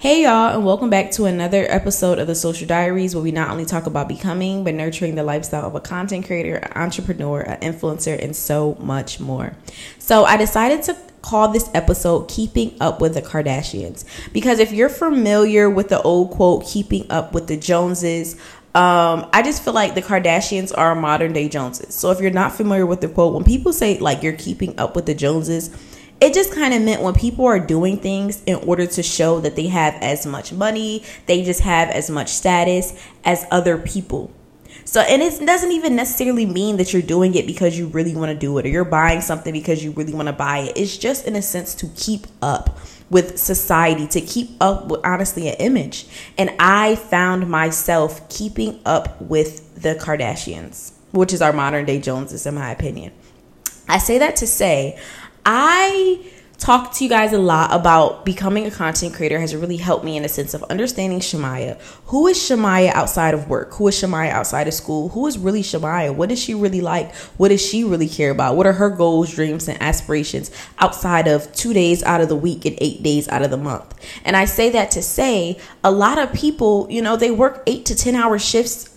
Hey, y'all, and welcome back to another episode of the Social Diaries where we not only talk about becoming, but nurturing the lifestyle of a content creator, an entrepreneur, an influencer, and so much more. So, I decided to call this episode Keeping Up with the Kardashians because if you're familiar with the old quote, Keeping Up with the Joneses, um, I just feel like the Kardashians are modern day Joneses. So, if you're not familiar with the quote, when people say like you're keeping up with the Joneses, it just kind of meant when people are doing things in order to show that they have as much money, they just have as much status as other people. So, and it doesn't even necessarily mean that you're doing it because you really want to do it or you're buying something because you really want to buy it. It's just in a sense to keep up with society, to keep up with honestly an image. And I found myself keeping up with the Kardashians, which is our modern day Joneses, in my opinion. I say that to say, I talk to you guys a lot about becoming a content creator has really helped me in a sense of understanding Shamaya. Who is Shamaya outside of work? Who is Shamaya outside of school? Who is really Shamaya? What does she really like? What does she really care about? What are her goals, dreams, and aspirations outside of two days out of the week and eight days out of the month? And I say that to say a lot of people, you know, they work eight to 10 hour shifts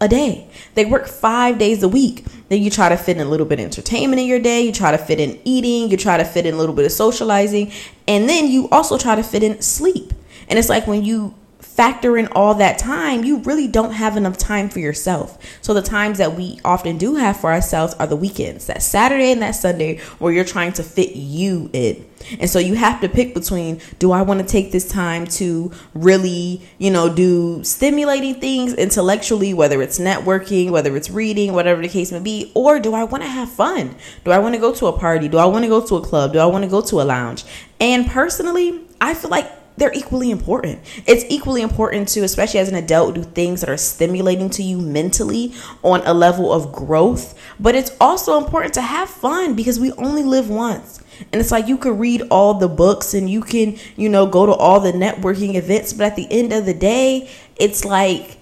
a day. They work five days a week. Then you try to fit in a little bit of entertainment in your day. You try to fit in eating. You try to fit in a little bit of socializing. And then you also try to fit in sleep. And it's like when you factor in all that time, you really don't have enough time for yourself. So the times that we often do have for ourselves are the weekends, that Saturday and that Sunday where you're trying to fit you in. And so you have to pick between do I want to take this time to really, you know, do stimulating things intellectually, whether it's networking, whether it's reading, whatever the case may be, or do I want to have fun? Do I want to go to a party? Do I want to go to a club? Do I want to go to a lounge? And personally, I feel like they're equally important. It's equally important to, especially as an adult, do things that are stimulating to you mentally on a level of growth. But it's also important to have fun because we only live once. And it's like you could read all the books and you can, you know, go to all the networking events. But at the end of the day, it's like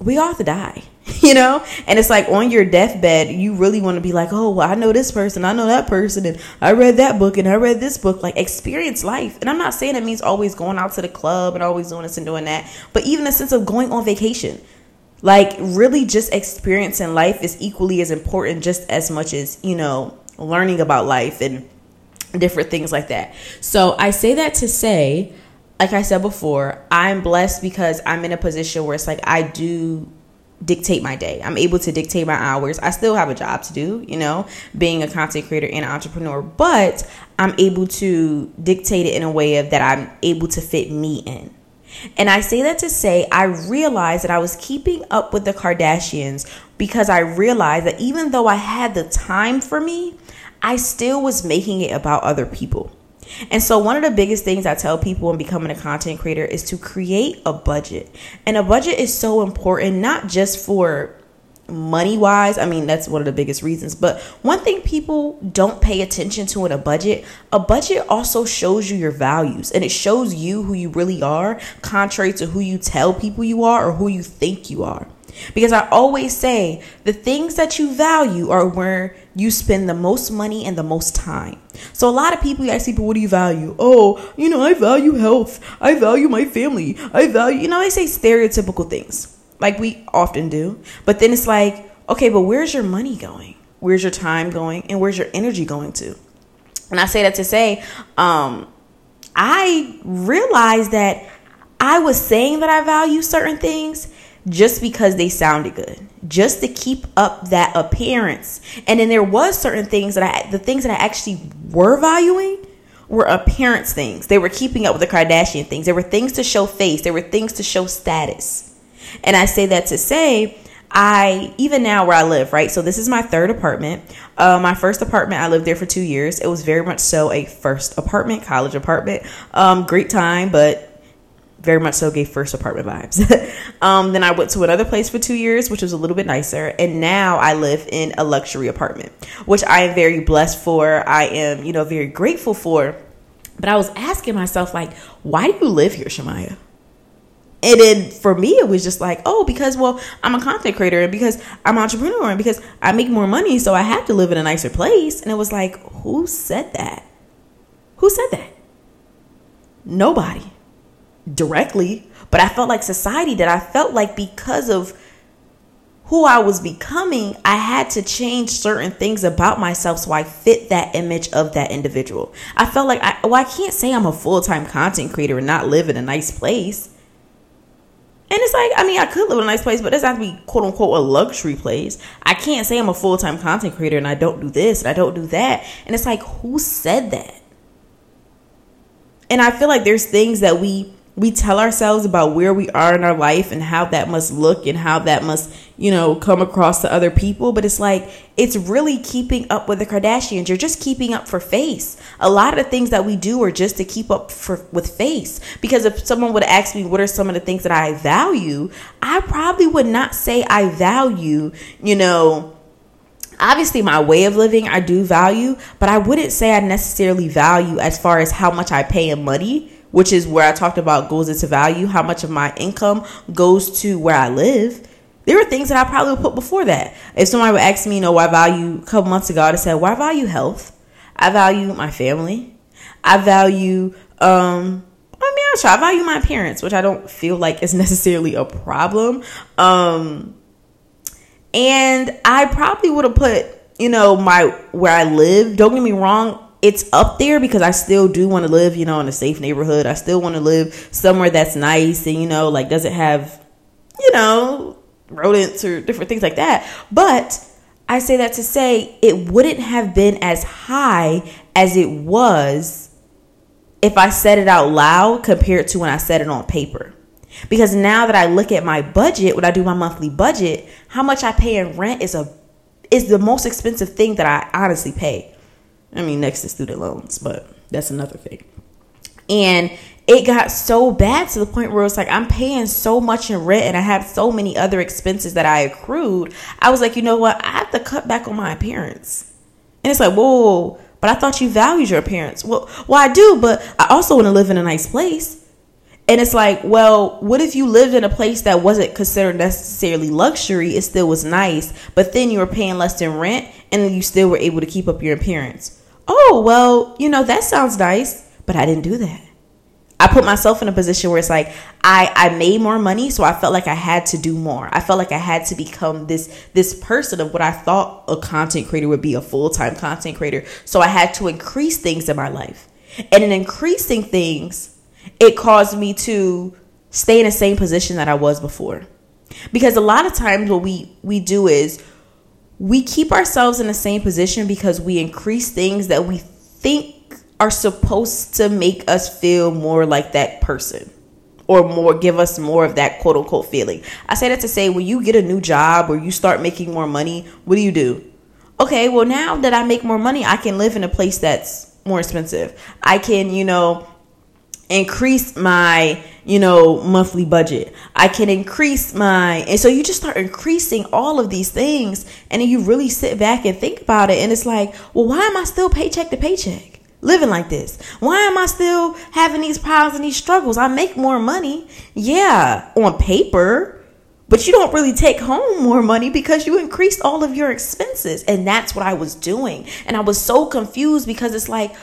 we all have to die. you know? And it's like on your deathbed you really want to be like oh well, i know this person i know that person and i read that book and i read this book. Like experience life. And i'm not saying it means always going out to the club and always doing this and doing that but even a sense of going on vacation. Like really just experiencing life is equally as important just as much as you know learning about life and different things like that. So i say that to say like i said before i'm blessed because i'm in a position where it's like i do dictate my day. I'm able to dictate my hours. I still have a job to do, you know, being a content creator and entrepreneur, but I'm able to dictate it in a way of that I'm able to fit me in. And I say that to say I realized that I was keeping up with the Kardashians because I realized that even though I had the time for me, I still was making it about other people. And so, one of the biggest things I tell people in becoming a content creator is to create a budget. And a budget is so important, not just for money wise. I mean, that's one of the biggest reasons. But one thing people don't pay attention to in a budget, a budget also shows you your values and it shows you who you really are, contrary to who you tell people you are or who you think you are. Because I always say the things that you value are where you spend the most money and the most time. So a lot of people, you ask people, what do you value? Oh, you know, I value health. I value my family. I value, you know, they say stereotypical things like we often do. But then it's like, okay, but where's your money going? Where's your time going? And where's your energy going to? And I say that to say, um, I realized that I was saying that I value certain things just because they sounded good, just to keep up that appearance. And then there was certain things that I, the things that I actually were valuing were appearance things. They were keeping up with the Kardashian things. There were things to show face. There were things to show status. And I say that to say, I even now where I live, right? So this is my third apartment. Uh, my first apartment, I lived there for two years. It was very much so a first apartment, college apartment. Um, great time, but very much so gave first apartment vibes. um, then I went to another place for two years, which was a little bit nicer. And now I live in a luxury apartment, which I am very blessed for. I am, you know, very grateful for. But I was asking myself, like, why do you live here, Shamaya? And then for me, it was just like, oh, because, well, I'm a content creator and because I'm an entrepreneur and because I make more money, so I have to live in a nicer place. And it was like, who said that? Who said that? Nobody directly, but I felt like society did. I felt like because of who I was becoming, I had to change certain things about myself so I fit that image of that individual. I felt like I well, I can't say I'm a full-time content creator and not live in a nice place. And it's like, I mean, I could live in a nice place, but it doesn't have to be quote unquote a luxury place. I can't say I'm a full time content creator and I don't do this and I don't do that. And it's like, who said that? And I feel like there's things that we we tell ourselves about where we are in our life and how that must look and how that must, you know, come across to other people. But it's like, it's really keeping up with the Kardashians. You're just keeping up for face. A lot of the things that we do are just to keep up for with face. Because if someone would ask me what are some of the things that I value, I probably would not say I value, you know, obviously my way of living I do value, but I wouldn't say I necessarily value as far as how much I pay in money which is where I talked about goes into value, how much of my income goes to where I live. There were things that I probably would put before that. If somebody would ask me, you know, why value a couple months ago, I'd have said, why value health. I value my family. I value um I mean, I'm sure I value my appearance, which I don't feel like is necessarily a problem. Um and I probably would have put, you know, my where I live. Don't get me wrong, it's up there because I still do want to live, you know, in a safe neighborhood. I still want to live somewhere that's nice and, you know, like doesn't have, you know, rodents or different things like that. But I say that to say it wouldn't have been as high as it was if I said it out loud compared to when I said it on paper. Because now that I look at my budget, when I do my monthly budget, how much I pay in rent is a is the most expensive thing that I honestly pay. I mean, next to student loans, but that's another thing. And it got so bad to the point where it's like I'm paying so much in rent and I have so many other expenses that I accrued. I was like, you know what? I have to cut back on my appearance. And it's like, whoa, but I thought you valued your appearance. Well, well, I do, but I also want to live in a nice place. And it's like, well, what if you lived in a place that wasn't considered necessarily luxury? It still was nice, but then you were paying less than rent and you still were able to keep up your appearance oh, well, you know, that sounds nice, but I didn't do that. I put myself in a position where it's like I I made more money, so I felt like I had to do more. I felt like I had to become this this person of what I thought a content creator would be, a full-time content creator. So I had to increase things in my life. And in increasing things, it caused me to stay in the same position that I was before. Because a lot of times what we we do is we keep ourselves in the same position because we increase things that we think are supposed to make us feel more like that person or more give us more of that quote unquote feeling. I say that to say when you get a new job or you start making more money, what do you do? Okay, well now that I make more money, I can live in a place that's more expensive. I can, you know, increase my you know monthly budget. I can increase my and so you just start increasing all of these things and then you really sit back and think about it and it's like well why am i still paycheck to paycheck living like this? Why am i still having these problems and these struggles? I make more money yeah on paper but you don't really take home more money because you increased all of your expenses and that's what i was doing and i was so confused because it's like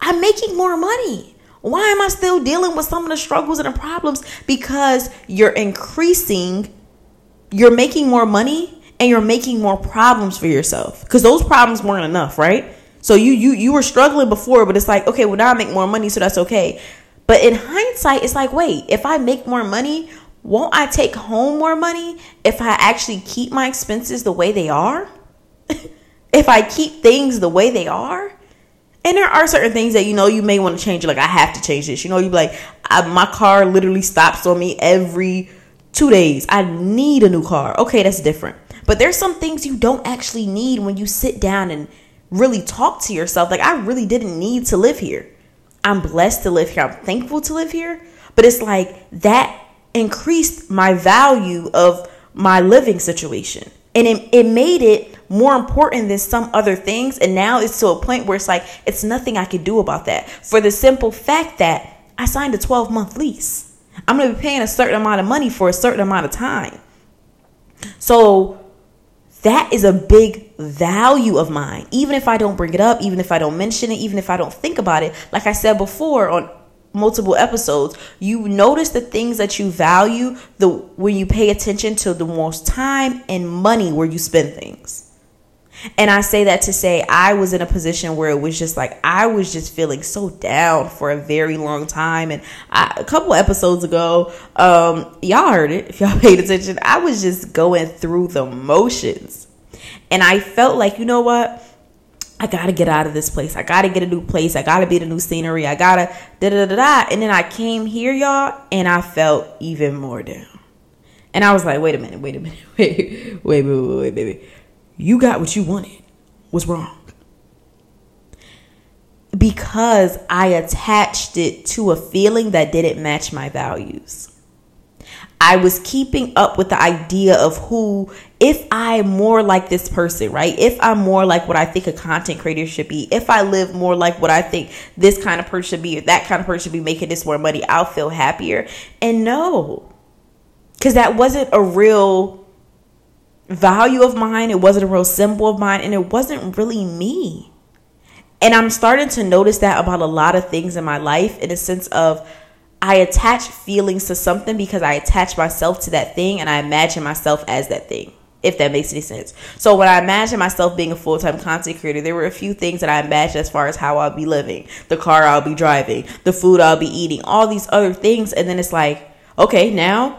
i'm making more money why am I still dealing with some of the struggles and the problems? Because you're increasing, you're making more money and you're making more problems for yourself. Because those problems weren't enough, right? So you you you were struggling before, but it's like, okay, well now I make more money, so that's okay. But in hindsight, it's like, wait, if I make more money, won't I take home more money if I actually keep my expenses the way they are? if I keep things the way they are? And there are certain things that you know you may want to change. Like I have to change this. You know, you be like, I, my car literally stops on me every two days. I need a new car. Okay, that's different. But there's some things you don't actually need when you sit down and really talk to yourself. Like I really didn't need to live here. I'm blessed to live here. I'm thankful to live here. But it's like that increased my value of my living situation. And it, it made it more important than some other things. And now it's to a point where it's like, it's nothing I can do about that. For the simple fact that I signed a 12 month lease. I'm going to be paying a certain amount of money for a certain amount of time. So that is a big value of mine. Even if I don't bring it up, even if I don't mention it, even if I don't think about it. Like I said before on multiple episodes you notice the things that you value the when you pay attention to the most time and money where you spend things and I say that to say I was in a position where it was just like I was just feeling so down for a very long time. And I, a couple episodes ago, um, y'all heard it if y'all paid attention. I was just going through the motions, and I felt like you know what. I gotta get out of this place. I gotta get a new place. I gotta be the new scenery. I gotta da da da da. And then I came here, y'all, and I felt even more down. And I was like, wait a minute, wait a minute, wait, wait, wait, wait, wait, baby you got what you wanted was wrong. Because I attached it to a feeling that didn't match my values. I was keeping up with the idea of who, if I'm more like this person, right? If I'm more like what I think a content creator should be, if I live more like what I think this kind of person should be, or that kind of person should be making this more money, I'll feel happier. And no, because that wasn't a real value of mine, it wasn't a real symbol of mine, and it wasn't really me. And I'm starting to notice that about a lot of things in my life in a sense of I attach feelings to something because I attach myself to that thing and I imagine myself as that thing, if that makes any sense. So when I imagine myself being a full time content creator, there were a few things that I imagined as far as how I'll be living, the car I'll be driving, the food I'll be eating, all these other things. And then it's like, okay, now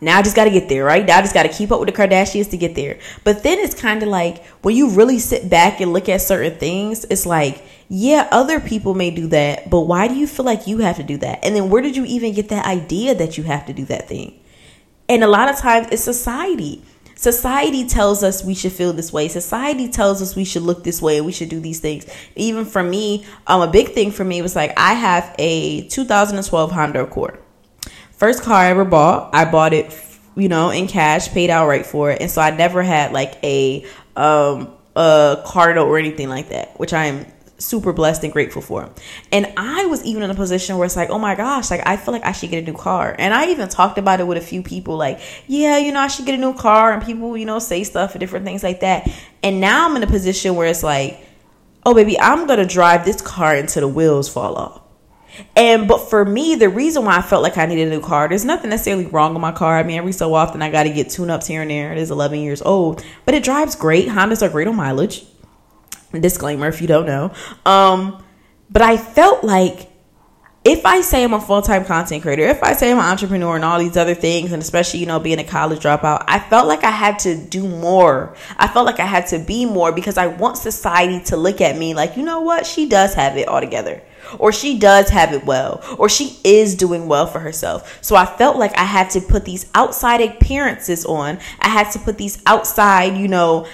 now I just got to get there, right? Now I just got to keep up with the Kardashians to get there. But then it's kind of like when you really sit back and look at certain things, it's like, yeah, other people may do that, but why do you feel like you have to do that? And then where did you even get that idea that you have to do that thing? And a lot of times it's society. Society tells us we should feel this way. Society tells us we should look this way we should do these things. Even for me, um, a big thing for me was like I have a 2012 Honda Accord first car I ever bought. I bought it, you know, in cash, paid outright for it, and so I never had like a um a car note or anything like that, which I am super blessed and grateful for. And I was even in a position where it's like, oh my gosh, like I feel like I should get a new car. And I even talked about it with a few people, like, yeah, you know, I should get a new car. And people, you know, say stuff and different things like that. And now I'm in a position where it's like, oh baby, I'm gonna drive this car until the wheels fall off. And but for me, the reason why I felt like I needed a new car, there's nothing necessarily wrong with my car. I mean, every so often I got to get tune ups here and there. It is 11 years old, but it drives great. Hondas are great on mileage. Disclaimer if you don't know. Um, but I felt like if I say I'm a full time content creator, if I say I'm an entrepreneur and all these other things, and especially, you know, being a college dropout, I felt like I had to do more. I felt like I had to be more because I want society to look at me like, you know what? She does have it all together or she does have it well, or she is doing well for herself. So I felt like I had to put these outside appearances on. I had to put these outside, you know,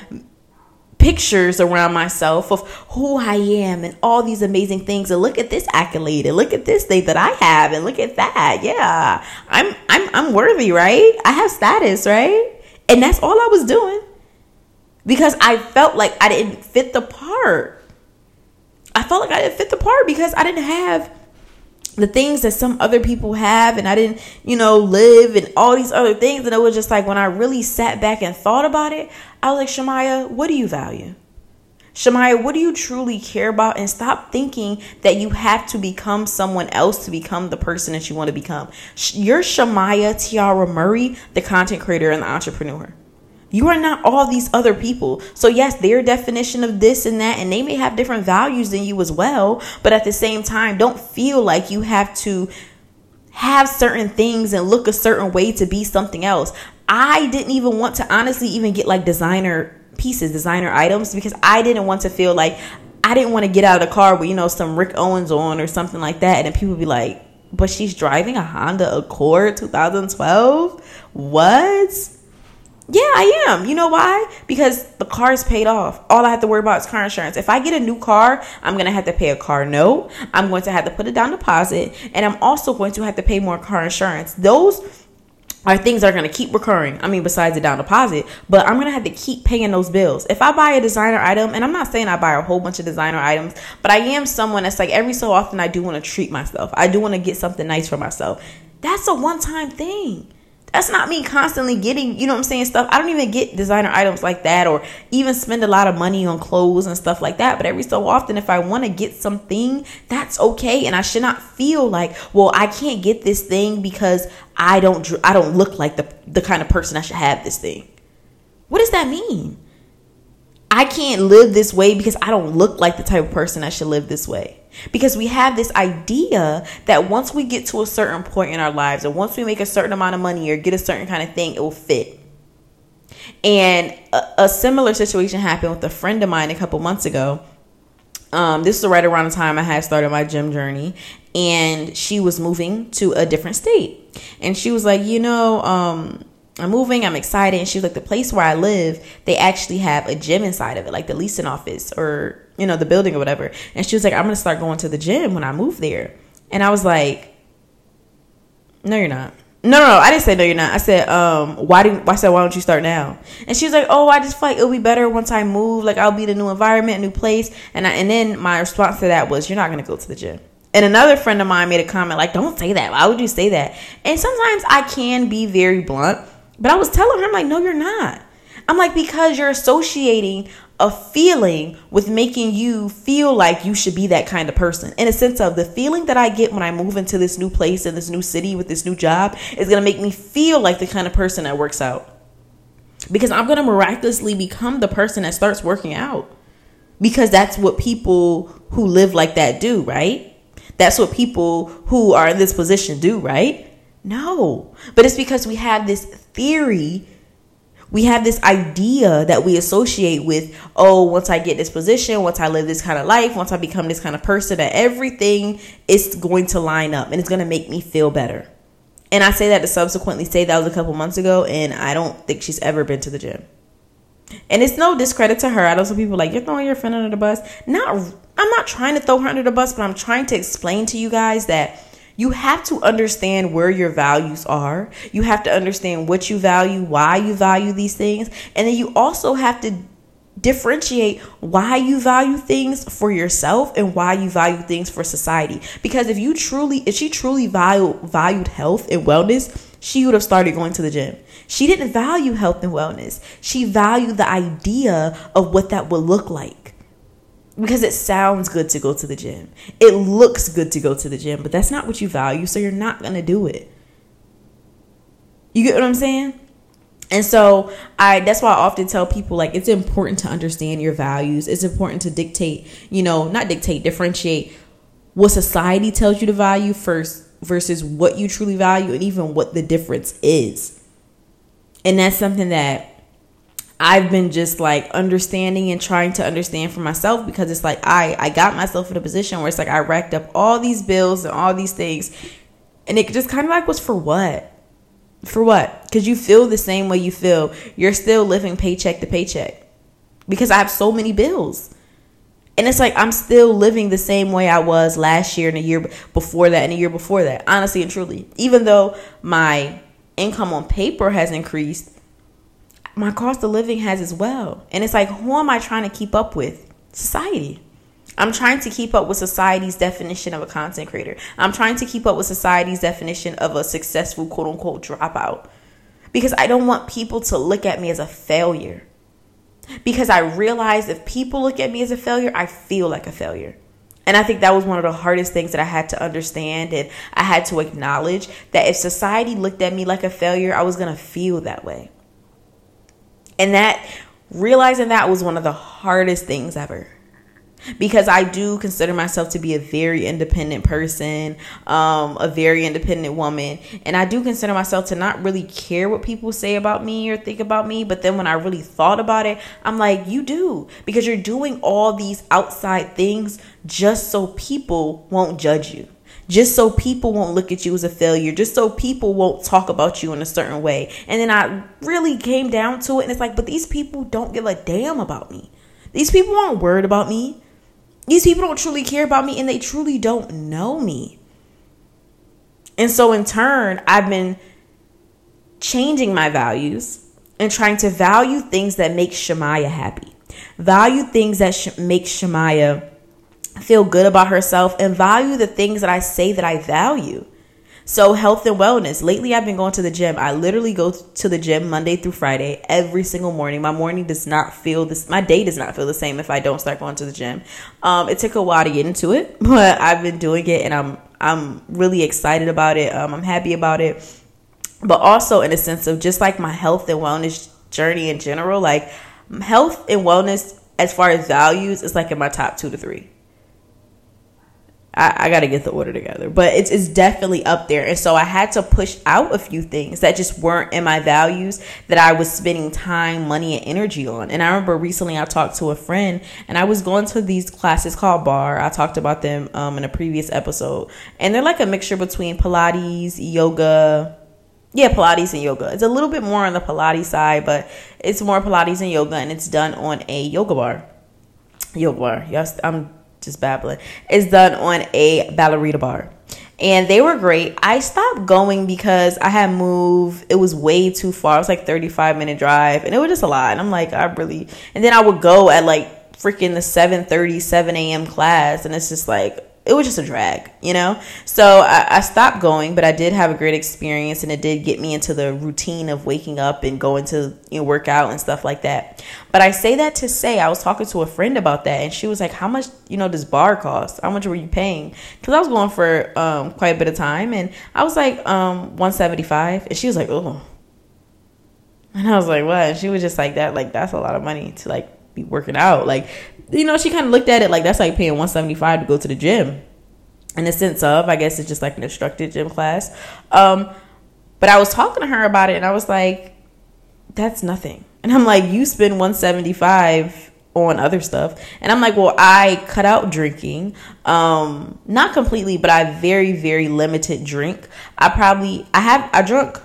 pictures around myself of who I am and all these amazing things and look at this accolade and look at this thing that I have and look at that. Yeah. I'm I'm I'm worthy, right? I have status, right? And that's all I was doing. Because I felt like I didn't fit the part. Felt like I didn't fit the part because I didn't have the things that some other people have and I didn't, you know, live and all these other things. And it was just like when I really sat back and thought about it, I was like, Shamaya, what do you value? Shamaya, what do you truly care about? And stop thinking that you have to become someone else to become the person that you want to become. You're Shamaya Tiara Murray, the content creator and the entrepreneur. You are not all these other people. So, yes, their definition of this and that, and they may have different values than you as well. But at the same time, don't feel like you have to have certain things and look a certain way to be something else. I didn't even want to honestly even get like designer pieces, designer items, because I didn't want to feel like I didn't want to get out of the car with, you know, some Rick Owens on or something like that. And then people be like, but she's driving a Honda Accord 2012? What? Yeah, I am. You know why? Because the car is paid off. All I have to worry about is car insurance. If I get a new car, I'm going to have to pay a car note. I'm going to have to put a down deposit. And I'm also going to have to pay more car insurance. Those are things that are going to keep recurring. I mean, besides the down deposit, but I'm going to have to keep paying those bills. If I buy a designer item, and I'm not saying I buy a whole bunch of designer items, but I am someone that's like every so often I do want to treat myself. I do want to get something nice for myself. That's a one time thing That's not me constantly getting, you know what I'm saying, stuff. I don't even get designer items like that or even spend a lot of money on clothes and stuff like that. But every so often, if I want to get something, that's okay. And I should not feel like, well, I can't get this thing because I don't, I don't look like the, the kind of person I should have this thing. What does that mean? I can't live this way because I don't look like the type of person that should live this way. Because we have this idea that once we get to a certain point in our lives, or once we make a certain amount of money or get a certain kind of thing, it will fit. And a, a similar situation happened with a friend of mine a couple months ago. Um, this was right around the time I had started my gym journey, and she was moving to a different state. And she was like, you know, um, I'm moving, I'm excited. And she was like, the place where I live, they actually have a gym inside of it, like the leasing office or, you know, the building or whatever. And she was like, I'm going to start going to the gym when I move there. And I was like, no, you're not. No, no, no, I didn't say no, you're not. I said, um, why do I said why don't you start now? And she was like, oh, I just feel like it'll be better once I move. Like I'll be in a new environment, a new place. And I, and then my response to that was, you're not gonna go to the gym. And another friend of mine made a comment like, don't say that. Why would you say that? And sometimes I can be very blunt but I was telling her, I'm like, no, you're not. I'm like, because you're associating a feeling with making you feel like you should be that kind of person. In a sense of the feeling that I get when I move into this new place in this new city with this new job is going to make me feel like the kind of person that works out. Because I'm going to miraculously become the person that starts working out. Because that's what people who live like that do, right? That's what people who are in this position do, right? No. But it's because we have this theory we have this idea that we associate with oh once i get this position once i live this kind of life once i become this kind of person that everything is going to line up and it's going to make me feel better. And i say that to subsequently say that was a couple months ago and i don't think she's ever been to the gym. And it's no discredit to her. I know some people like you're throwing your friend under the bus. Not i'm not trying to throw her under the bus but i'm trying to explain to you guys that you have to understand where your values are. You have to understand what you value, why you value these things. And then you also have to differentiate why you value things for yourself and why you value things for society. Because if you truly, if she truly value, valued health and wellness, she would have started going to the gym. She didn't value health and wellness. She valued the idea of what that would look like because it sounds good to go to the gym. It looks good to go to the gym, but that's not what you value, so you're not going to do it. You get what I'm saying? And so I that's why I often tell people like it's important to understand your values. It's important to dictate, you know, not dictate, differentiate what society tells you to value first versus what you truly value and even what the difference is. And that's something that I've been just like understanding and trying to understand for myself because it's like I I got myself in a position where it's like I racked up all these bills and all these things and it just kind of like was for what? For what? Cuz you feel the same way you feel. You're still living paycheck to paycheck. Because I have so many bills. And it's like I'm still living the same way I was last year and a year before that and a year before that. Honestly and truly. Even though my income on paper has increased, my cost of living has as well. And it's like, who am I trying to keep up with? Society. I'm trying to keep up with society's definition of a content creator. I'm trying to keep up with society's definition of a successful quote unquote dropout. Because I don't want people to look at me as a failure. Because I realize if people look at me as a failure, I feel like a failure. And I think that was one of the hardest things that I had to understand and I had to acknowledge that if society looked at me like a failure, I was going to feel that way. And that realizing that was one of the hardest things ever. Because I do consider myself to be a very independent person, um, a very independent woman, and I do consider myself to not really care what people say about me or think about me. But then when I really thought about it, I'm like, you do. Because you're doing all these outside things just so people won't judge you just so people won't look at you as a failure, just so people won't talk about you in a certain way. And then I really came down to it, and it's like, but these people don't give a damn about me. These people aren't worried about me. These people don't truly care about me, and they truly don't know me. And so, in turn, I've been changing my values and trying to value things that make Shemaya happy, value things that sh- make Shemaya feel good about herself and value the things that I say that I value. So, health and wellness. Lately, I've been going to the gym. I literally go to the gym Monday through Friday every single morning. My morning does not feel this, my day does not feel the same if I don't start going to the gym. Um, it took a while to get into it, but I've been doing it and I'm, I'm really excited about it. Um, I'm happy about it. But also in a sense of just like my health and wellness journey in general, like health and wellness as far as values is like in my top two to three. I, I got to get the order together, but it's, it's definitely up there. And so I had to push out a few things that just weren't in my values that I was spending time, money, and energy on. And I remember recently I talked to a friend and I was going to these classes called Barre. I talked about them um, in a previous episode. And they're like a mixture between Pilates, yoga, yeah, Pilates and yoga. It's a little bit more on the Pilates side, but it's more Pilates and yoga, and it's done on a yoga bar. Yoga bar. Yes, I'm just babbling. It's done on a ballerina bar. And they were great. I stopped going because I had moved. It was way too far. It was like 35 minute drive and it was just a lot. And I'm like, I really and then I would go at like freaking the 7 30, 7 a.m. class and it's just like it was just a drag, you know? So I, I, stopped going, but I did have a great experience and it did get me into the routine of waking up and going to, you know, work out and stuff like that. But I say that to say I was talking to a friend about that and she was like, How much, you know, does barre cost? How much were you paying? Because I was going for um, quite a bit of time and I was like, um, 175 and she was like, Oh. And I was like, What? And she was just like that, like that's a lot of money to like be working out. Like you know, she kind of looked at it like that's like paying 175 to go to the gym. In the sense of, I guess it's just like an instructed gym class. Um, but I was talking to her about it and I was like, that's nothing. And I'm like, you spend 175 on other stuff. And I'm like, well, I cut out drinking. Um, not completely, but I very, very limited drink. I probably I have I drunk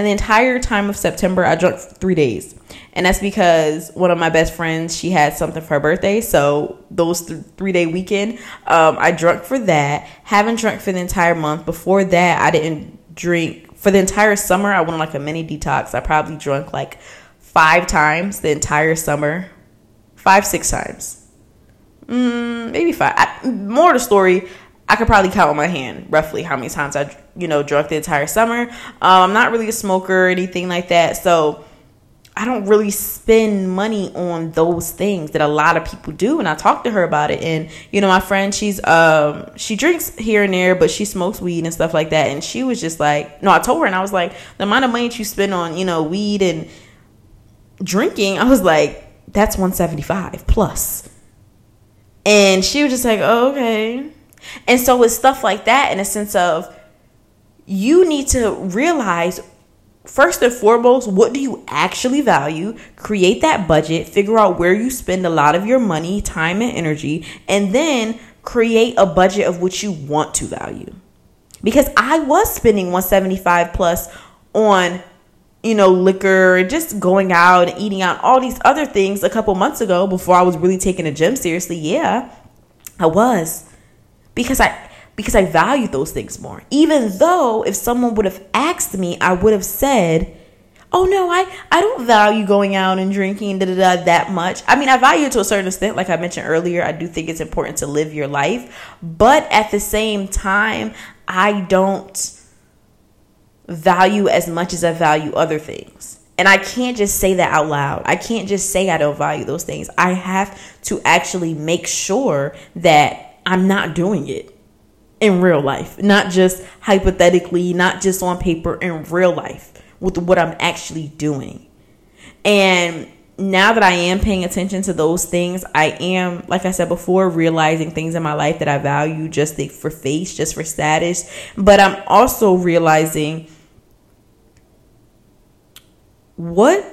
and the entire time of September, I drank three days. And that's because one of my best friends, she had something for her birthday. So those th- three day weekend, um, I drank for that. Haven't drunk for the entire month. Before that, I didn't drink for the entire summer. I went on like a mini detox. I probably drank like five times the entire summer, five, six times. Mm, maybe five. I, more of the story. I could probably count on my hand roughly how many times I, you know, drunk the entire summer. Um, I'm not really a smoker or anything like that, so I don't really spend money on those things that a lot of people do. And I talked to her about it, and you know, my friend, she's um, she drinks here and there, but she smokes weed and stuff like that. And she was just like, no, I told her, and I was like, the amount of money that you spend on, you know, weed and drinking, I was like, that's 175 plus. And she was just like, oh, okay. And so with stuff like that, in a sense of you need to realize first and foremost, what do you actually value? Create that budget, figure out where you spend a lot of your money, time, and energy, and then create a budget of what you want to value. Because I was spending 175 plus on you know, liquor, and just going out and eating out, all these other things a couple months ago before I was really taking the gym seriously. Yeah, I was because I because I value those things more. Even though if someone would have asked me, I would have said, "Oh no, I I don't value going out and drinking da, da, da, that much." I mean, I value it to a certain extent. Like I mentioned earlier, I do think it's important to live your life, but at the same time, I don't value as much as I value other things. And I can't just say that out loud. I can't just say I don't value those things. I have to actually make sure that I'm not doing it in real life, not just hypothetically, not just on paper, in real life with what I'm actually doing. And now that I am paying attention to those things, I am, like I said before, realizing things in my life that I value just for face, just for status. But I'm also realizing what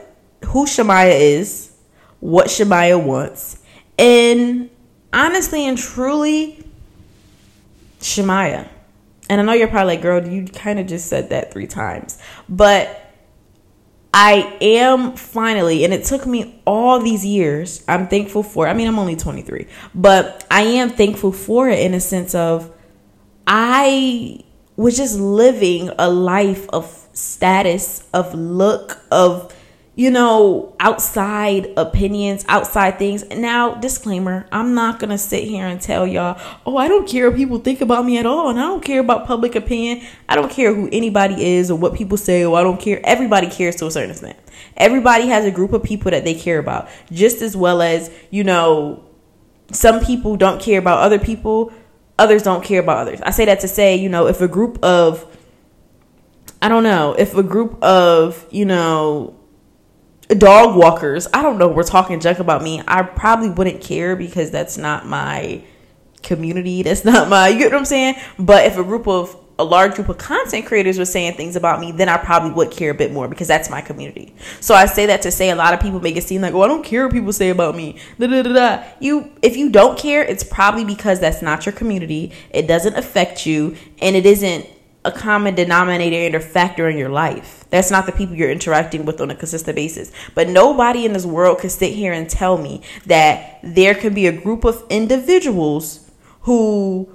who Shamaya is, what Shamaya wants, and honestly and truly, Shemaya. And I know you're probably like, girl, you kind of just said that three times. But I am finally, and it took me all these years. I'm thankful for. I mean, I'm only 23, but I am thankful for it in a sense of I was just living a life of status, of look, of you know, outside opinions, outside things. Now, disclaimer, I'm not going to sit here and tell y'all, oh, I don't care what people think about me at all. And I don't care about public opinion. I don't care who anybody is or what people say. Oh, I don't care. Everybody cares to a certain extent. Everybody has a group of people that they care about, just as well as, you know, some people don't care about other people, others don't care about others. I say that to say, you know, if a group of, I don't know, if a group of, you know, dog walkers, I don't know, we're talking junk about me, I probably wouldn't care because that's not my community. That's not my, you get what I'm saying? But if a group of, a large group of content creators were saying things about me, then I probably would care a bit more because that's my community. So I say that to say a lot of people make it seem like, oh, I don't care what people say about me. Da, da, da, da. You, if you don't care, it's probably because that's not your community. It doesn't affect you, and it isn't a common denominator and or factor in your life. That's not the people you're interacting with on a consistent basis. But nobody in this world can sit here and tell me that there can be a group of individuals who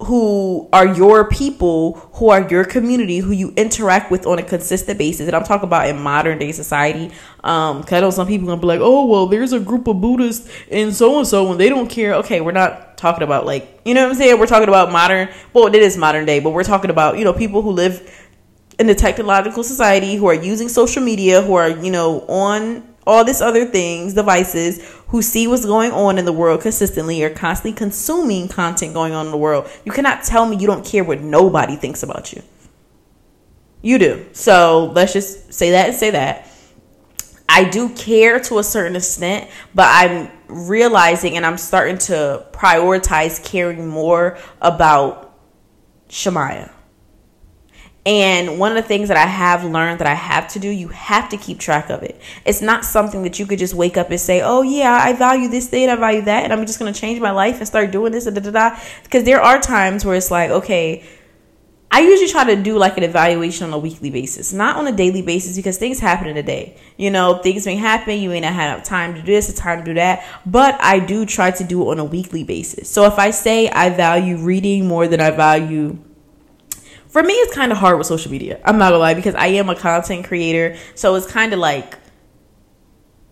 who are your people, who are your community, who you interact with on a consistent basis. And I'm talking about in modern day society. Um, cause I know some people gonna be like, oh well, there's a group of Buddhists and so and so, and they don't care. Okay, we're not talking about like you know what I'm saying. We're talking about modern. Well, it is modern day, but we're talking about you know people who live in the technological society who are using social media, who are you know on all this other things, devices, who see what's going on in the world consistently, are constantly consuming content going on in the world. You cannot tell me you don't care what nobody thinks about you. You do. So let's just say that and say that. I do care to a certain extent, but I'm realizing and I'm starting to prioritize caring more about Shemaya. And one of the things that I have learned that I have to do, you have to keep track of it. It's not something that you could just wake up and say, oh, yeah, I value this thing, I value that, and I'm just going to change my life and start doing this, da da da. Because there are times where it's like, okay, I usually try to do like an evaluation on a weekly basis, not on a daily basis because things happen in a day. You know, things may happen. You may not have time to do this, time to do that. But I do try to do it on a weekly basis. So if I say I value reading more than I value for me it's kind of hard with social media. I'm not gonna lie because i am a content creator so it's kind of like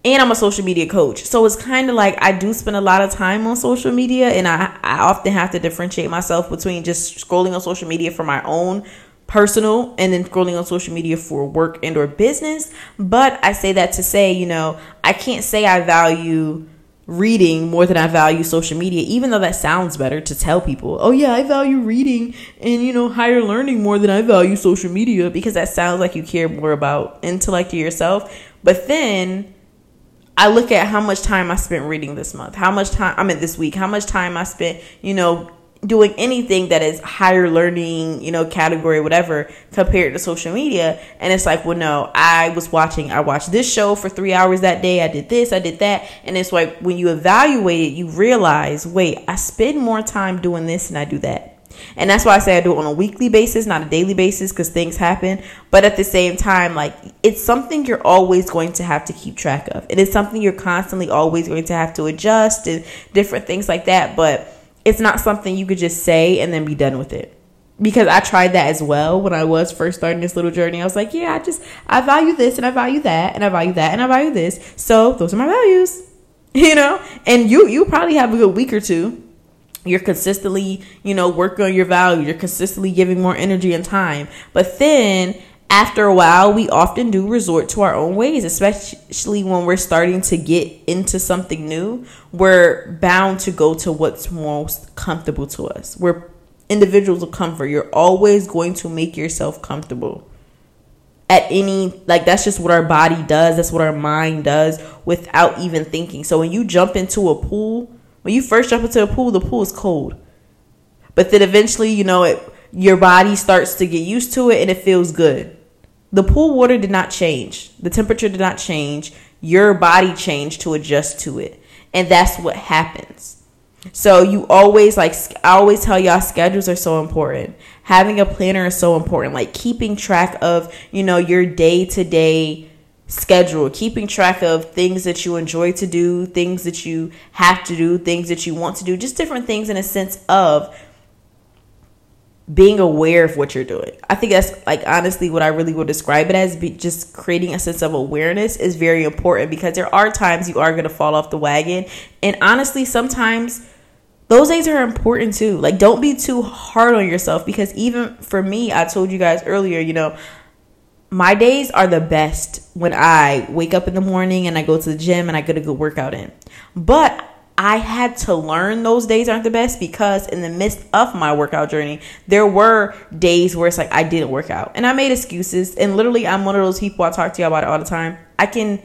and i'm a social media coach. So it's kind of like i do spend a lot of time on social media and I, I often have to differentiate myself between just scrolling on social media for my own personal and then scrolling on social media for work and or business. But i say that to say you know i can't say i value reading more than I value social media, even though that sounds better to tell people, oh yeah, I value reading and you know higher learning more than I value social media because that sounds like you care more about intellect yourself. But then I look at how much time I spent reading this month, how much time I mean this week, how much time I spent, you know, doing anything that is higher learning, you know, category, whatever, compared to social media. And it's like, well, no, I was watching, I watched this show for three hours that day. I did this, I did that. And it's like, when you evaluate it, you realize, wait, I spend more time doing this than I do that. And that's why I say I do it on a weekly basis, not a daily basis, because things happen. But at the same time, like it's something you're always going to have to keep track of. It is something you're constantly always going to have to adjust and different things like that. But it's not something you could just say and then be done with it because I tried that as well when I was first starting this little journey. I was like, yeah, I just I value this and I value that and I value that and I value this. So those are my values. You know? And you you probably have a good week or two. You're consistently, you know, working on your value. You're consistently giving more energy and time. But then after a while, we often do resort to our own ways, especially when we're starting to get into something new. We're bound to go to what's most comfortable to us. We're individuals of comfort. You're always going to make yourself comfortable at any like that's just what our body does that's what our mind does without even thinking so when you jump into a pool when you first jump into a pool the pool is cold but then eventually you know it your body starts to get used to it and it feels good the pool water did not change. The temperature did not change. Your body changed to adjust to it. And that's what happens. So you always like I always tell y'all schedules are so important. Having a planner is so important. Like keeping track of, you know, your day-to-day schedule, keeping track of things that you enjoy to do, things that you have to do, things that you want to do, just different things in a sense of being aware of what you're doing. I think that's like honestly what I really would describe it as. Be just creating a sense of awareness is very important because there are times you are going to fall off the wagon, and honestly, sometimes those days are important too. Like, don't be too hard on yourself because even for me, I told you guys earlier, you know, my days are the best when I wake up in the morning and I go to the gym and I get a good workout in. But I had to learn those days aren't the best because in the midst of my workout journey, there were days where it's like I didn't work out and I made excuses. And literally, I'm one of those people I talk to you about it all the time. I can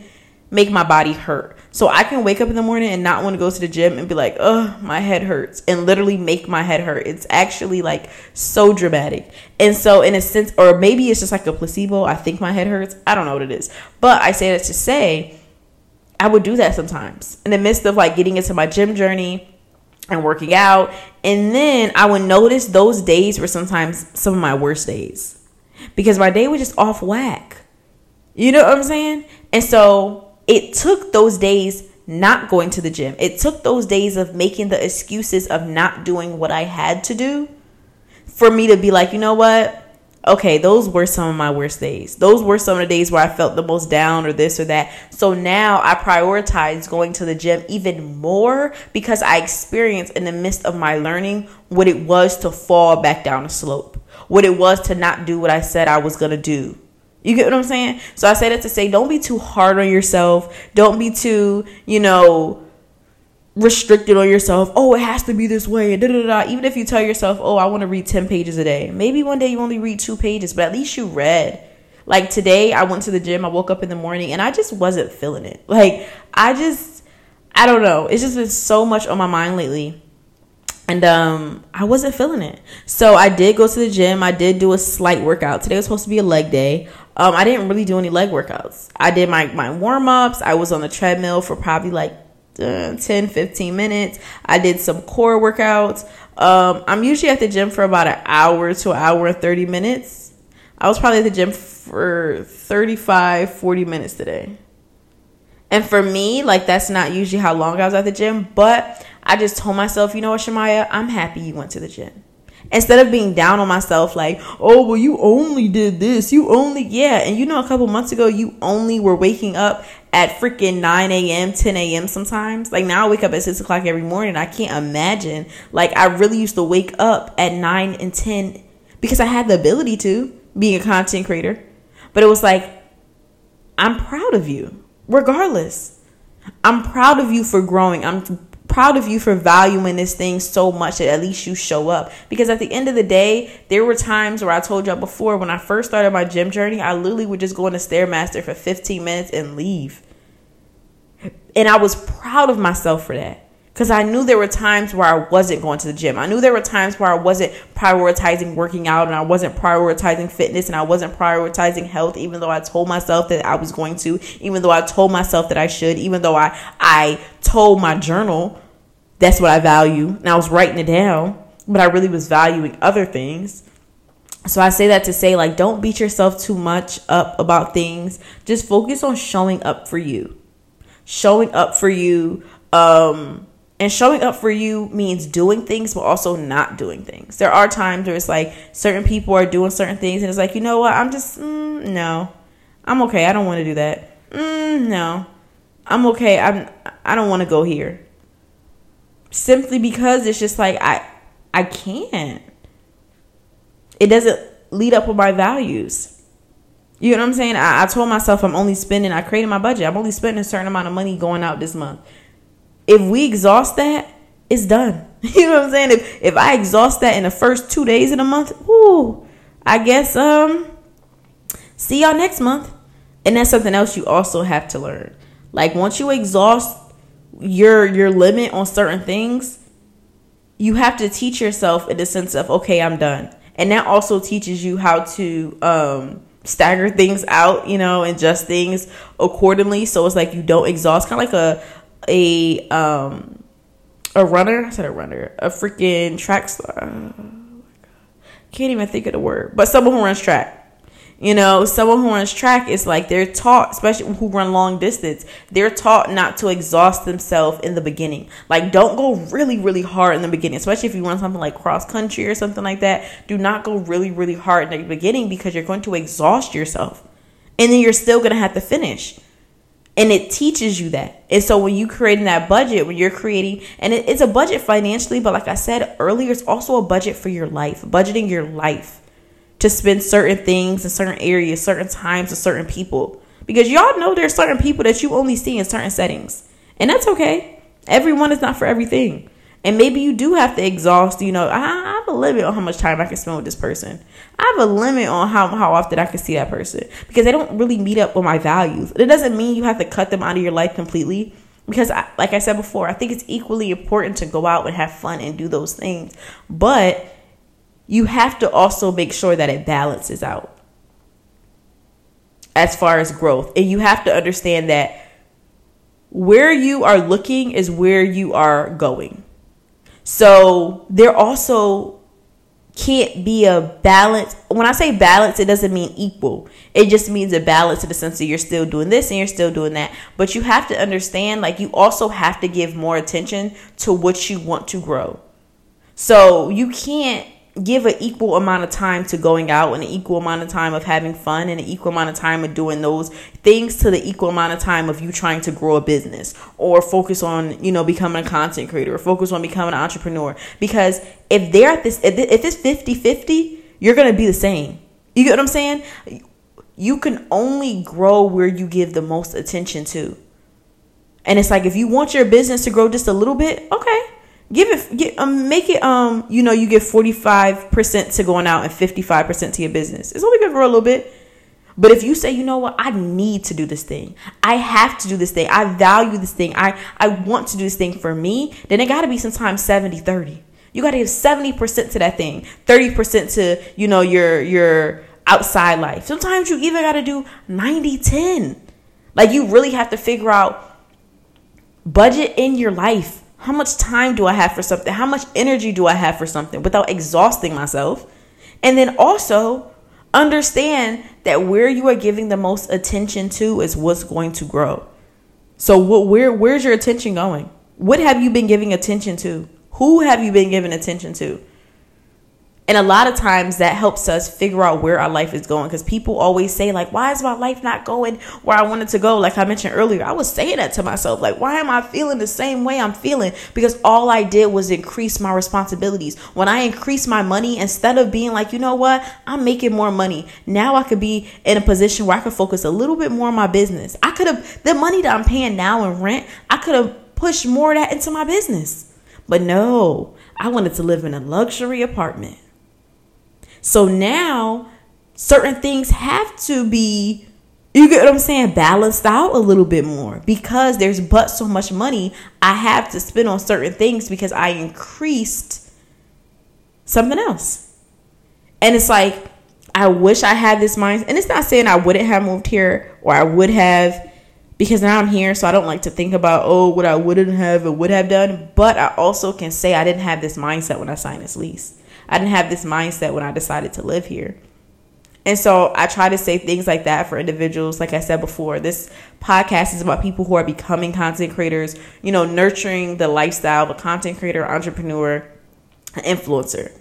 make my body hurt. So I can wake up in the morning and not want to go to the gym and be like, oh, my head hurts, and literally make my head hurt. It's actually like so dramatic. And so, in a sense, or maybe it's just like a placebo, I think my head hurts. I don't know what it is. But I say that to say, I would do that sometimes in the midst of like getting into my gym journey and working out. And then I would notice those days were sometimes some of my worst days because my day was just off whack. You know what I'm saying? And so it took those days not going to the gym. It took those days of making the excuses of not doing what I had to do for me to be like, you know what? Okay, those were some of my worst days. Those were some of the days where I felt the most down or this or that. So now I prioritize going to the gym even more because I experienced in the midst of my learning what it was to fall back down the slope, what it was to not do what I said I was going to do. You get what I'm saying? So I say that to say don't be too hard on yourself. Don't be too, you know, restricted on yourself. Oh, it has to be this way. Da, da, da. Even if you tell yourself, oh, I want to read 10 pages a day. Maybe one day you only read two pages, but at least you read. Like today, I went to the gym. I woke up in the morning and I just wasn't feeling it. Like, I just, I don't know. It's just been so much on my mind lately. And um, I wasn't feeling it. So I did go to the gym. I did do a slight workout. Today was supposed to be a leg day. Um, I didn't really do any leg workouts. I did my, my warm ups. I was on the treadmill for probably like uh, 10 15 minutes. I did some core workouts. Um, i'm usually at the gym for about an hour to an hour and 30 minutes. I was probably at the gym for 35 40 minutes today. And for me like that's not usually how long i was at the gym but i just told myself you know what shamaya? I'm happy you went to the gym. Instead of being down on myself like oh well you only did this. You only yeah. And you know a couple months ago you only were waking up at freaking 9 a.m 10 a.m sometimes. Like now i wake up at 6 o'clock every morning. I can't imagine. Like i really used to wake up at 9 and 10 because i had the ability to being a content creator. But it was like i'm proud of you regardless. I'm proud of you for growing. I'm proud of you for valuing this thing so much that at least you show up. Because at the end of the day, there were times where I told y'all before when I first started my gym journey, I literally would just go in the Stairmaster for 15 minutes and leave. And I was proud of myself for that. Because I knew there were times where I wasn't going to the gym. I knew there were times where I wasn't prioritizing working out and I wasn't prioritizing fitness and I wasn't prioritizing health, even though I told myself that I was going to, even though I told myself that I should, even though I, I told my journal that's what I value. And I was writing it down, but I really was valuing other things. So I say that to say, like, don't beat yourself too much up about things. Just focus on showing up for you. Showing up for you. Um, and showing up for you means doing things, but also not doing things. There are times where it's like certain people are doing certain things, and it's like, you know what? I'm just, mm, no. I'm okay. I don't want to do that. Mm, no. I'm okay. I'm, I don't want to go here. Simply because it's just like, I, I can't. It doesn't lead up with my values. You know what I'm saying? I, I told myself I'm only spending, I created my budget. I'm only spending a certain amount of money going out this month if we exhaust that, it's done. You know what I'm saying? If if I exhaust that in the first two days of the month, whoo, I guess um see y'all next month. And that's something else you also have to learn. Like once you exhaust your your limit on certain things, you have to teach yourself in the sense of okay, I'm done. And that also teaches you how to um stagger things out, you know, and adjust things accordingly. So it's like you don't exhaust, kind of like a a um a runner. I said a runner, a freaking track star. Oh can't even think of the word, but someone who runs track. You know, someone who runs track is like they're taught, especially who run long distance, they're taught not to exhaust themselves in the beginning. Like, don't go really, really hard in the beginning, especially if you run something like cross country or something like that. Do not go really, really hard in the beginning because you're going to exhaust yourself. And then you're still going to have to finish. And it teaches you that. And so when you creating that budget, when you're creating, and it, it's a budget financially, but like I said earlier, it's also a budget for your life, budgeting your life to spend certain things in certain areas, certain times with certain people. Because y'all know there's certain people that you only see in certain settings. And that's okay. Everyone is not for everything. And maybe you do have to exhaust, you know, I have a limit on how much time I can spend with this person. I have a limit on how, how often I can see that person because they don't really meet up with my values. It doesn't mean you have to cut them out of your life completely because I, like I said before, I think it's equally important to go out and have fun and do those things. But you have to also make sure that it balances out as far as growth. And you have to understand that where you are looking is where you are going. So there also can't be a balance. When I say balance, it doesn't mean equal. It just means a balance in the sense that you're still doing this and you're still doing that. But you have to understand, like, you also have to give more attention to what you want to grow. So you can't give an equal amount of time to going out and an equal amount of time of having fun and an equal amount of time of doing those things to the equal amount of time of you trying to grow a business or focus on you know becoming a content creator or focus on becoming an entrepreneur. Because if they're at this if it's 50 50 you're gonna be the same. You get what i'm saying? You can only grow where you give the most attention to. And it's like if you want your business to grow just a little bit okay give it get, um, make it um you know you get 45% to going out and 55% to your business. It's only gonna grow a little bit. But if you say you know what? I need to do this thing. I have to do this thing. I value this thing. I i want to do this thing for me then it got to be sometimes 70 30 you got to give 70% to that thing 30% to you know your your outside life. Sometimes you even got to do 90 10 like you really have to figure out budget in your life how much time do I have for something? How much energy do I have for something without exhausting myself? And then also understand that where you are giving the most attention to is what's going to grow. So what where where's your attention going? What have you been giving attention to? Who have you been giving attention to? And a lot of times that helps us figure out where our life is going because people always say, like, why is my life not going where I wanted to go? Like I mentioned earlier, I was saying that to myself, like, why am I feeling the same way I'm feeling? Because all I did was increase my responsibilities. When I increased my money, instead of being like, you know what, I'm making more money. Now I could be in a position where I could focus a little bit more on my business. I could have, the money that I'm paying now in rent, I could have pushed more of that into my business. But no, I wanted to live in a luxury apartment. So now certain things have to be you get what I'm saying? Balanced out a little bit more because there's but so much money I have to spend on certain things because I increased something else. And it's like, I wish I had this mind. And it's not saying I wouldn't have moved here or I would have because now I'm here. So I don't like to think about, oh, what I wouldn't have or would have done. But I also can say I didn't have this mindset when I signed this lease. I didn't have this mindset when I decided to live here. And so I try to say things like that for individuals. Like I said before, this podcast is about people who are becoming content creators, you know, nurturing the lifestyle of a content creator, entrepreneur, influencer.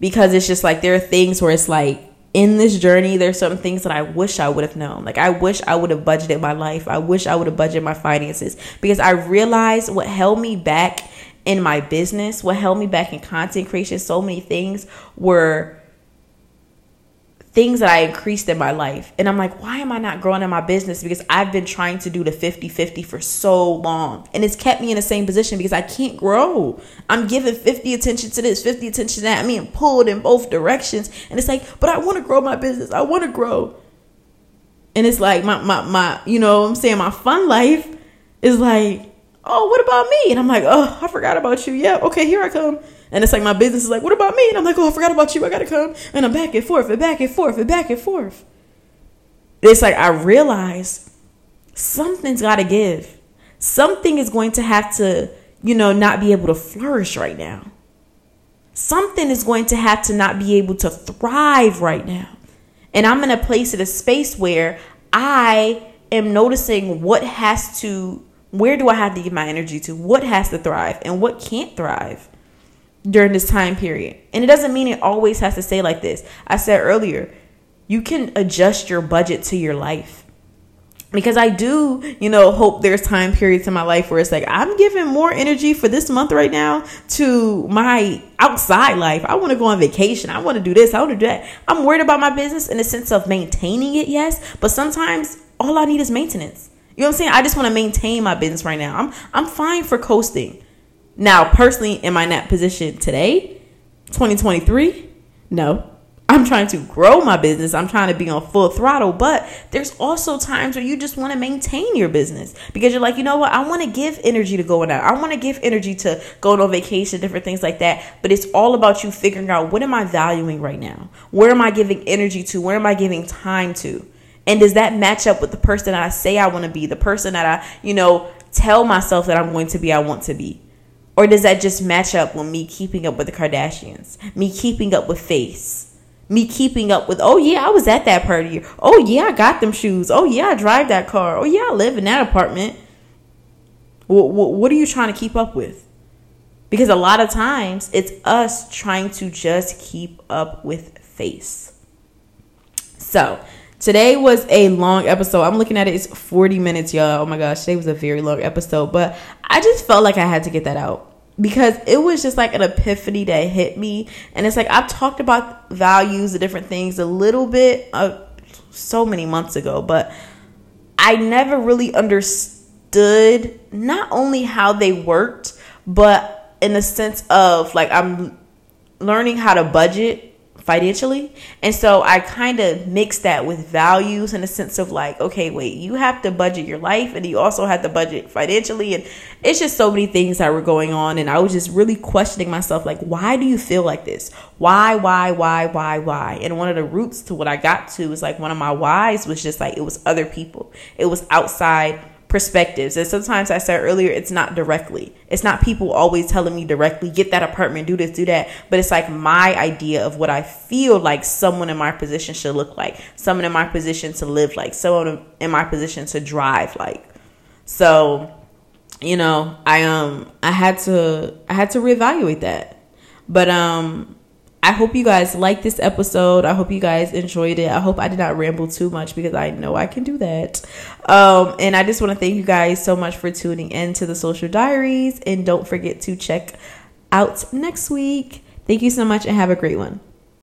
Because it's just like there are things where it's like in this journey, there's some things that I wish I would have known. Like I wish I would have budgeted my life. I wish I would have budgeted my finances because I realized what held me back in my business, what held me back in content creation, so many things were things that I increased in my life. And I'm like, why am I not growing in my business? Because I've been trying to do the 50 50 for so long. And it's kept me in the same position because I can't grow. I'm giving 50 attention to this, 50 attention to that. I mean, pulled in both directions. And it's like, but I want to grow my business. I want to grow. And it's like, my, my, my, you know, I'm saying my fun life is like, oh, what about me? And I'm like, oh, I forgot about you. Yeah, okay, here I come. And it's like my business is like, what about me? And I'm like, oh, I forgot about you. I gotta come. And I'm back and forth and back and forth and back and forth. It's like I realize something's gotta give. Something is going to have to, you know, not be able to flourish right now. Something is going to have to not be able to thrive right now. And I'm in a place in a space where I am noticing what has to where do I have to give my energy to? What has to thrive and what can't thrive during this time period? And it doesn't mean it always has to stay like this. I said earlier, you can adjust your budget to your life. Because I do, you know, hope there's time periods in my life where it's like I'm giving more energy for this month right now to my outside life. I want to go on vacation. I want to do this. I want to do that. I'm worried about my business in the sense of maintaining it, yes. But sometimes all I need is maintenance. You know what I'm saying? I just want to maintain my business right now. I'm I'm fine for coasting. Now, personally, am I in that position today? 2023? No. I'm trying to grow my business. I'm trying to be on full throttle, but there's also times where you just want to maintain your business because you're like, you know what? I want to give energy to going out. I want to give energy to going on vacation, different things like that. But it's all about you figuring out what am I valuing right now? Where am I giving energy to? Where am I giving time to? And does that match up with the person I say I want to be, the person that I, you know, tell myself that I'm going to be, I want to be? Or does that just match up with me keeping up with the Kardashians, me keeping up with face, me keeping up with, oh yeah, I was at that party. Oh yeah, I got them shoes. Oh yeah, I drive that car. Oh yeah, I live in that apartment. What, what, what are you trying to keep up with? Because a lot of times it's us trying to just keep up with face. So, Today was a long episode. I'm looking at it, it's 40 minutes, y'all. Oh my gosh, today was a very long episode, but I just felt like I had to get that out because it was just like an epiphany that hit me. And it's like I've talked about values, the different things a little bit uh, so many months ago, but I never really understood not only how they worked, but in the sense of like I'm learning how to budget financially. And so I kind of mix that with values in a sense of like, okay, wait, you have to budget your life and you also have to budget financially. And it's just so many things that were going on. And I was just really questioning myself, like, why do you feel like this? Why, why, why, why, why? And one of the roots to what I got to is like one of my whys was just like, it was other people, it was outside perspectives. And sometimes I said earlier, it's not directly. It's not people always telling me directly, get that apartment, do this, do that. But it's like my idea of what I feel like someone in my position should look like, someone in my position to live like, someone in my position to drive like. So, you know, I um I had to I had to reevaluate that. But um I hope you guys liked this episode. I hope you guys enjoyed it. I hope I did not ramble too much because I know I can do that. Um, and I just want to thank you guys so much for tuning in to the Social Diaries. And don't forget to check out next week. Thank you so much and have a great one.